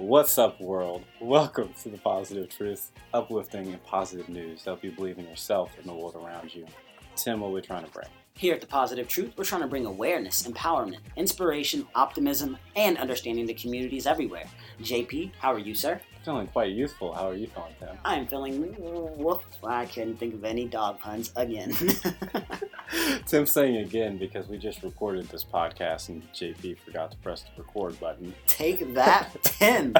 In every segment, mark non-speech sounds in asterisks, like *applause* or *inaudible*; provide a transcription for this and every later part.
What's up, world? Welcome to the Positive Truth, uplifting and positive news to help you believe in yourself and the world around you. Tim, what are we trying to bring? Here at The Positive Truth, we're trying to bring awareness, empowerment, inspiration, optimism, and understanding to communities everywhere. JP, how are you, sir? Feeling quite youthful. How are you feeling, Tim? I am feeling woof. I couldn't think of any dog puns again. *laughs* Tim's saying again because we just recorded this podcast and JP forgot to press the record button. Take that, *laughs* Tim.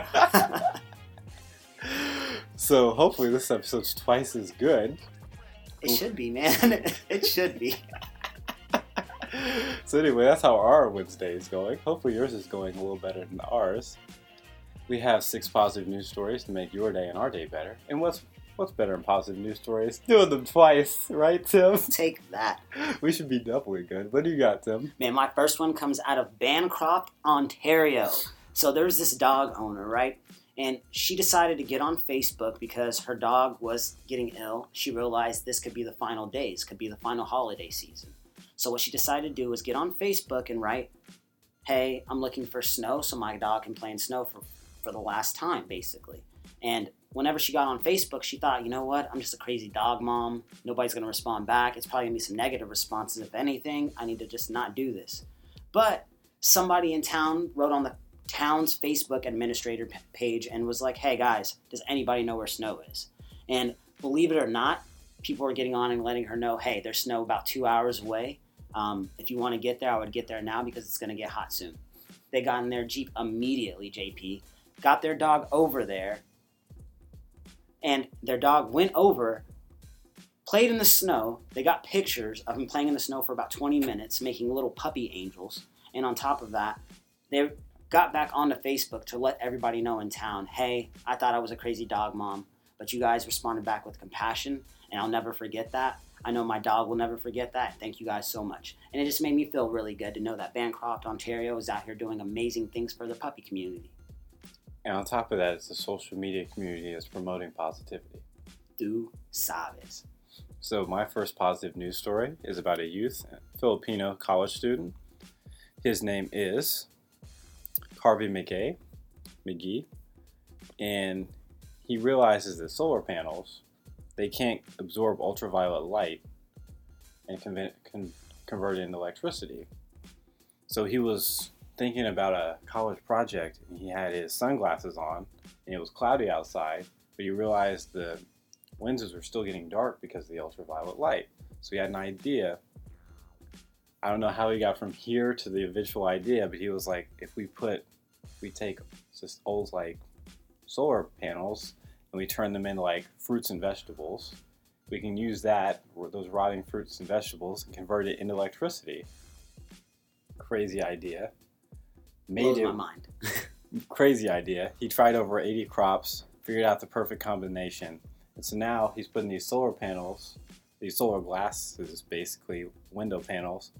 so hopefully this episode's twice as good. It should be, man. *laughs* It should be. *laughs* so anyway, that's how our Wednesday is going. Hopefully yours is going a little better than ours. We have six positive news stories to make your day and our day better. And what's what's better than positive news stories? Doing them twice, right, Tim? Take that. *laughs* We should be doubly good. What do you got, Tim? Man, my first one comes out of Bancroft, Ontario. So there's this dog owner, right? And she decided to get on Facebook because her dog was getting ill. She realized this could be the final days, could be the final holiday season. So what she decided to do was get on Facebook and write, "Hey, I'm looking for snow so my dog can play in snow for for the last time, basically." And whenever she got on Facebook, she thought, you know what? I'm just a crazy dog mom. Nobody's gonna respond back. It's probably gonna be some negative responses. If anything, I need to just not do this. But somebody in town wrote on the town's Facebook administrator page and was like, hey guys, does anybody know where snow is? And believe it or not, people were getting on and letting her know, hey, there's snow about two hours away. Um, if you want to get there, I would get there now because it's to get hot soon. They got in their Jeep immediately, JP, got their dog over there, and their dog went over, played in the snow. They got pictures of him playing in the snow for about 20 minutes, making little puppy angels. And on top of that, they got back onto Facebook to let everybody know in town, hey, I thought I was a crazy dog mom, but you guys responded back with compassion, and I'll never forget that. I know my dog will never forget that. Thank you guys so much. And it just made me feel really good to know that Bancroft, Ontario is out here doing amazing things for the puppy community. And on top of that, it's a social media community that's promoting positivity. Do sabes. So my first positive news story is about a youth, Filipino college student. His name is Harvey McGee, McGee, and he realizes that solar panels they can't absorb ultraviolet light and convert, con- convert it into electricity. So he was thinking about a college project, and he had his sunglasses on, and it was cloudy outside, but he realized the lenses were still getting dark because of the ultraviolet light. So he had an idea. I don't know how he got from here to the eventual idea, but he was like, if we put, we take just old like solar panels and we turn them into like fruits and vegetables, we can use that, those rotting fruits and vegetables, and convert it into electricity. Crazy idea. Made Blows my mind. *laughs* crazy idea. He tried over 80 crops, figured out the perfect combination. And so now he's putting these solar panels, these solar glasses, basically window panels,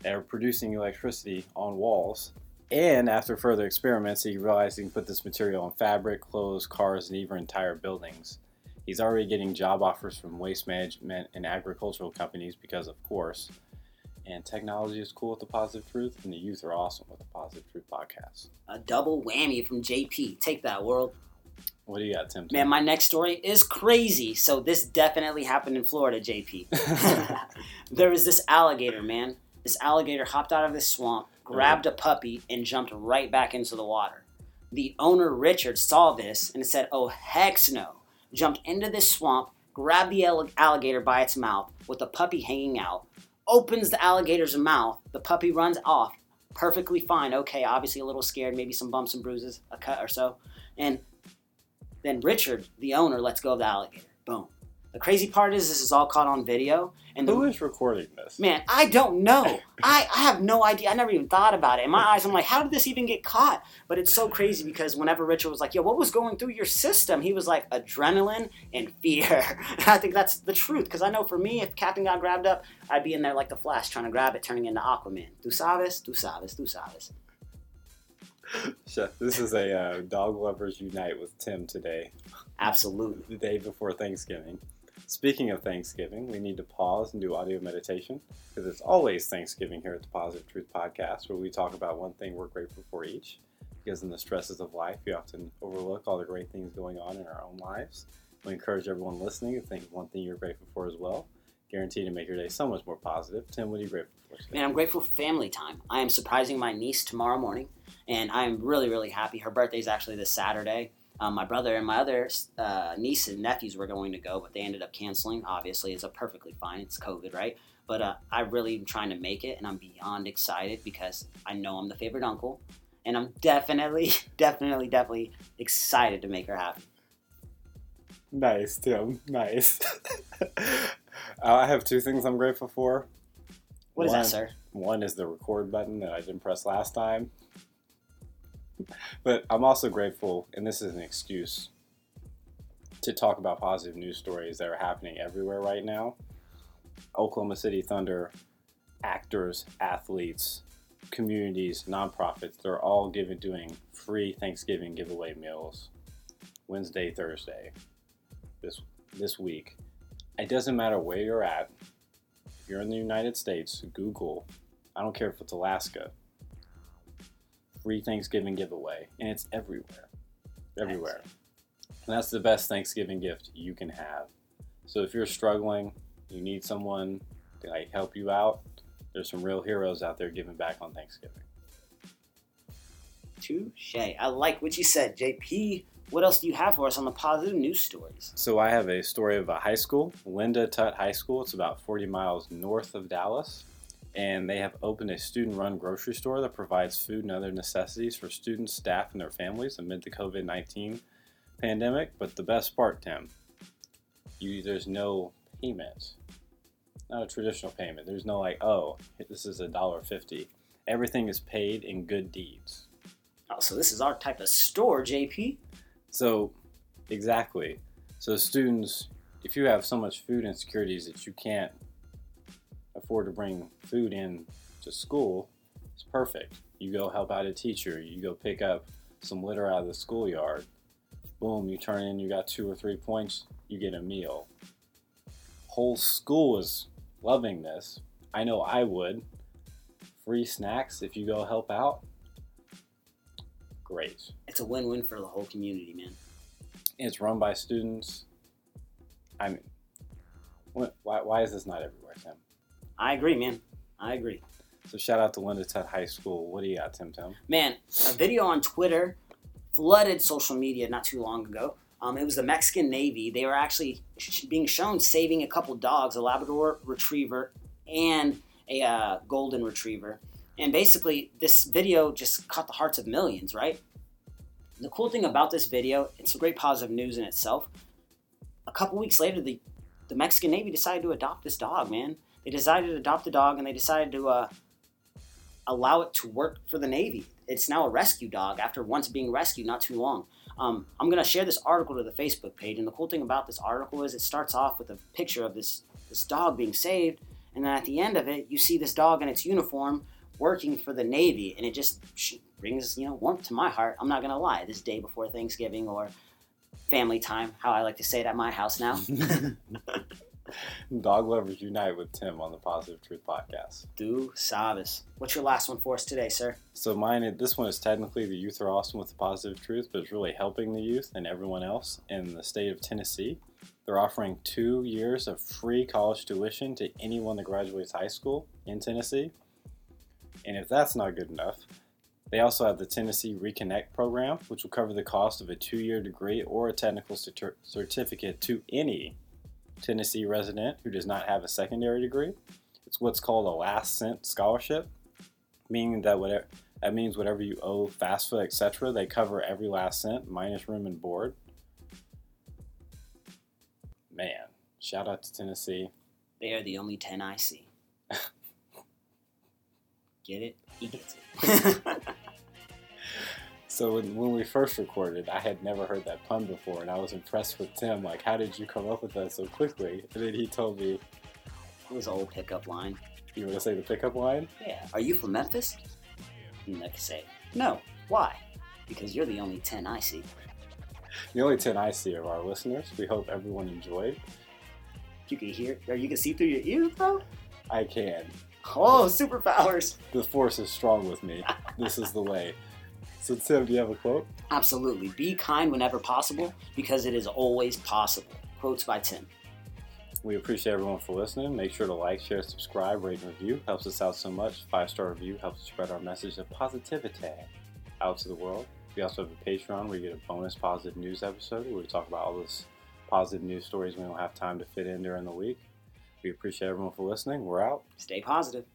that are producing electricity on walls. And after further experiments, he realized he can put this material on fabric, clothes, cars, and even entire buildings. He's already getting job offers from waste management and agricultural companies because, of course, and technology is cool with the positive truth, and the youth are awesome with the positive truth podcast. A double whammy from JP. Take that, world. What do you got, Tim? Man, my next story is crazy. So this definitely happened in Florida, JP. *laughs* *laughs* there was this alligator, man. This alligator hopped out of this swamp, grabbed a puppy, and jumped right back into the water. The owner, Richard, saw this and said, Oh, heck no. Jumped into this swamp, grabbed the alligator by its mouth with the puppy hanging out, opens the alligator's mouth. The puppy runs off, perfectly fine. Okay, obviously a little scared, maybe some bumps and bruises, a cut or so. And then Richard, the owner, lets go of the alligator. Boom. The crazy part is this is all caught on video. And the, Who is recording this? man, I don't know. *laughs* I, I have no idea. I never even thought about it. In my *laughs* eyes, I'm like, how did this even get caught? But it's so crazy because whenever Richard was like, yo, what was going through your system? He was like, adrenaline and fear. And *laughs* I think that's the truth because I know for me, if Captain got grabbed up, I'd be in there like the Flash trying to grab it, turning into Aquaman. Tu sabes, tu sabes, tu sabes. Chef, this is a uh, Dog Lovers Unite with Tim today, Absolutely. the day before Thanksgiving. Speaking of Thanksgiving, we need to pause and do audio meditation because it's always Thanksgiving here at the Positive Truth Podcast where we talk about one thing we're grateful for each. because in the stresses of life, we often overlook all the great things going on in our own lives. We encourage everyone listening to think of one thing you're grateful for as well. Guaranteed to make your day so much more positive. Tim, what are you grateful for today? Man, I'm grateful for family time. I am surprising my niece tomorrow morning, and I'm really, really happy. Her birthday is actually this Saturday. Um, my brother and my other uh, niece and nephews were going to go, but they ended up canceling. Obviously, it's a perfectly fine. It's COVID, right? But uh, I really am trying to make it, and I'm beyond excited because I know I'm the favorite uncle, and I'm definitely, *laughs* definitely, definitely excited to make her happy. Nice, Tim. Nice. *laughs* Uh, I have two things I'm grateful for. What is One- that, sir? One is the record button that I didn't press last time. But I'm also grateful, and this is an excuse to talk about positive news stories that are happening everywhere right now. Oklahoma City Thunder, actors, athletes, communities, nonprofits, they're all giving doing free Thanksgiving giveaway meals Wednesday, Thursday, this this week. It doesn't matter where you're at. If you're in the United States, Google I don't care if it's Alaska. Free Thanksgiving giveaway, and it's everywhere, everywhere. And that's the best Thanksgiving gift you can have. So if you're struggling, you need someone to like help you out. There's some real heroes out there giving back on Thanksgiving. Touche. I like what you said, JP. What else do you have for us on the positive news stories? So I have a story of a high school, Linda Tutt High School. It's about 40 miles north of Dallas, and they have opened a student-run grocery store that provides food and other necessities for students, staff, and their families amid the COVID-19 pandemic. But the best part, Tim, you there's no payment, not a traditional payment. There's no like, oh, this is a dollar fifty. Everything is paid in good deeds. Oh, so this is our type of store, JP. So, exactly. So, students, if you have so much food insecurities that you can't afford to bring food in to school, it's perfect. You go help out a teacher, you go pick up some litter out of the schoolyard. Boom, you turn in, you got two or three points, you get a meal. Whole school is loving this. I know I would. Free snacks if you go help out. Great. It's a win-win for the whole community, man. It's run by students. I mean, why, why is this not everywhere, Tim? I agree, man. I agree. So shout out to Linda Tutt High School. What do you got, Tim Tim? Man, a video on Twitter flooded social media not too long ago. Um, it was the Mexican Navy. They were actually sh- being shown saving a couple dogs, a Labrador Retriever and a uh, Golden Retriever. And basically, this video just caught the hearts of millions, right? The cool thing about this video, it's a great positive news in itself. A couple weeks later, the, the Mexican Navy decided to adopt this dog, man. They decided to adopt the dog and they decided to uh, allow it to work for the Navy. It's now a rescue dog after once being rescued not too long. Um, I'm going to share this article to the Facebook page, and the cool thing about this article is it starts off with a picture of this, this dog being saved, and then at the end of it, you see this dog in its uniform working for the Navy, and it just brings you know warmth to my heart. I'm not going to lie. This day before Thanksgiving or family time, how I like to say it at my house now. *laughs* *laughs* *laughs* Dog Lovers Unite with Tim on the Positive Truth Podcast. Do sabes. What's your last one for us today, sir? So mine, this one is technically the youth are awesome with the positive truth, but it's really helping the youth and everyone else in the state of Tennessee. They're offering two years of free college tuition to anyone that graduates high school in Tennessee. And if that's not good enough, they also have the Tennessee Reconnect program, which will cover the cost of a two-year degree or a technical certificate to any Tennessee resident who does not have a secondary degree. It's what's called a last cent scholarship, meaning that whatever that means whatever you owe FAFSA, etc., they cover every last cent minus room and board. Man, shout out to Tennessee. They are the only 10 I see. *laughs* Get it? He gets it. *laughs* So when, when we first recorded, I had never heard that pun before, and I was impressed with Tim. Like, how did you come up with that so quickly? And then he told me, it was an old pickup line. "You want to say the pickup line?" Yeah. Are you from Memphis? And I could say, no. Why? Because you're the only 10 I see. The only ten I see of our listeners. We hope everyone enjoyed. You can hear, or you can see through your ears, bro. I can. Oh, superpowers. The force is strong with me. This is the way. So, Tim, do you have a quote? Absolutely. Be kind whenever possible because it is always possible. Quotes by Tim. We appreciate everyone for listening. Make sure to like, share, subscribe, rate, and review. Helps us out so much. Five star review helps spread our message of positivity out to the world. We also have a Patreon where you get a bonus positive news episode where we talk about all those positive news stories we don't have time to fit in during the week. We appreciate everyone for listening. We're out. Stay positive.